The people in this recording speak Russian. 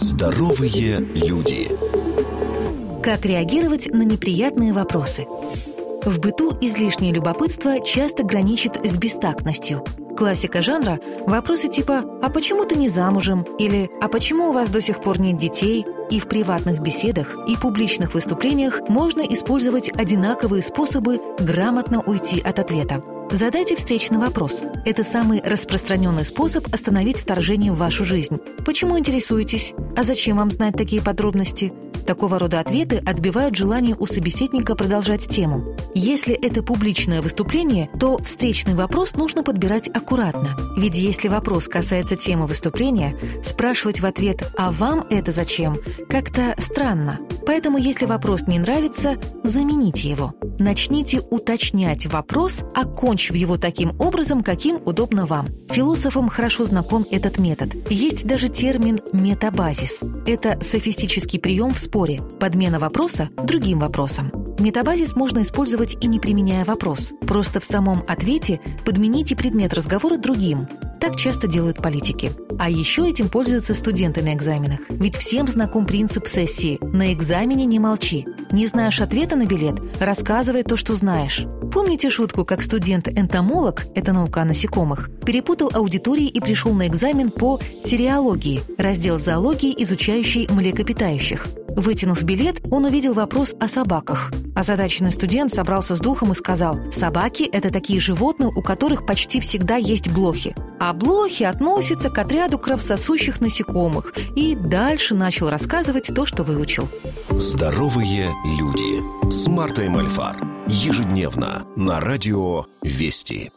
Здоровые люди. Как реагировать на неприятные вопросы? В быту излишнее любопытство часто граничит с бестактностью. Классика жанра – вопросы типа «А почему ты не замужем?» или «А почему у вас до сих пор нет детей?» И в приватных беседах и публичных выступлениях можно использовать одинаковые способы грамотно уйти от ответа. Задайте встречный вопрос. Это самый распространенный способ остановить вторжение в вашу жизнь. Почему интересуетесь? А зачем вам знать такие подробности? Такого рода ответы отбивают желание у собеседника продолжать тему. Если это публичное выступление, то встречный вопрос нужно подбирать аккуратно. Ведь если вопрос касается темы выступления, спрашивать в ответ «А вам это зачем?» как-то странно. Поэтому, если вопрос не нравится, замените его. Начните уточнять вопрос, окончив его таким образом, каким удобно вам. Философам хорошо знаком этот метод. Есть даже термин «метабазис». Это софистический прием в споре – подмена вопроса другим вопросом. Метабазис можно использовать и не применяя вопрос. Просто в самом ответе подмените предмет разговора другим. Так часто делают политики. А еще этим пользуются студенты на экзаменах. Ведь всем знаком принцип сессии «на экзамене не молчи». Не знаешь ответа на билет – рассказывай то, что знаешь. Помните шутку, как студент-энтомолог, это наука о насекомых, перепутал аудитории и пришел на экзамен по териологии, раздел зоологии, изучающий млекопитающих. Вытянув билет, он увидел вопрос о собаках. Озадаченный студент собрался с духом и сказал, «Собаки – это такие животные, у которых почти всегда есть блохи. А блохи относятся к отряду кровососущих насекомых». И дальше начал рассказывать то, что выучил. Здоровые люди. С Мартой Мальфар. Ежедневно на радио «Вести».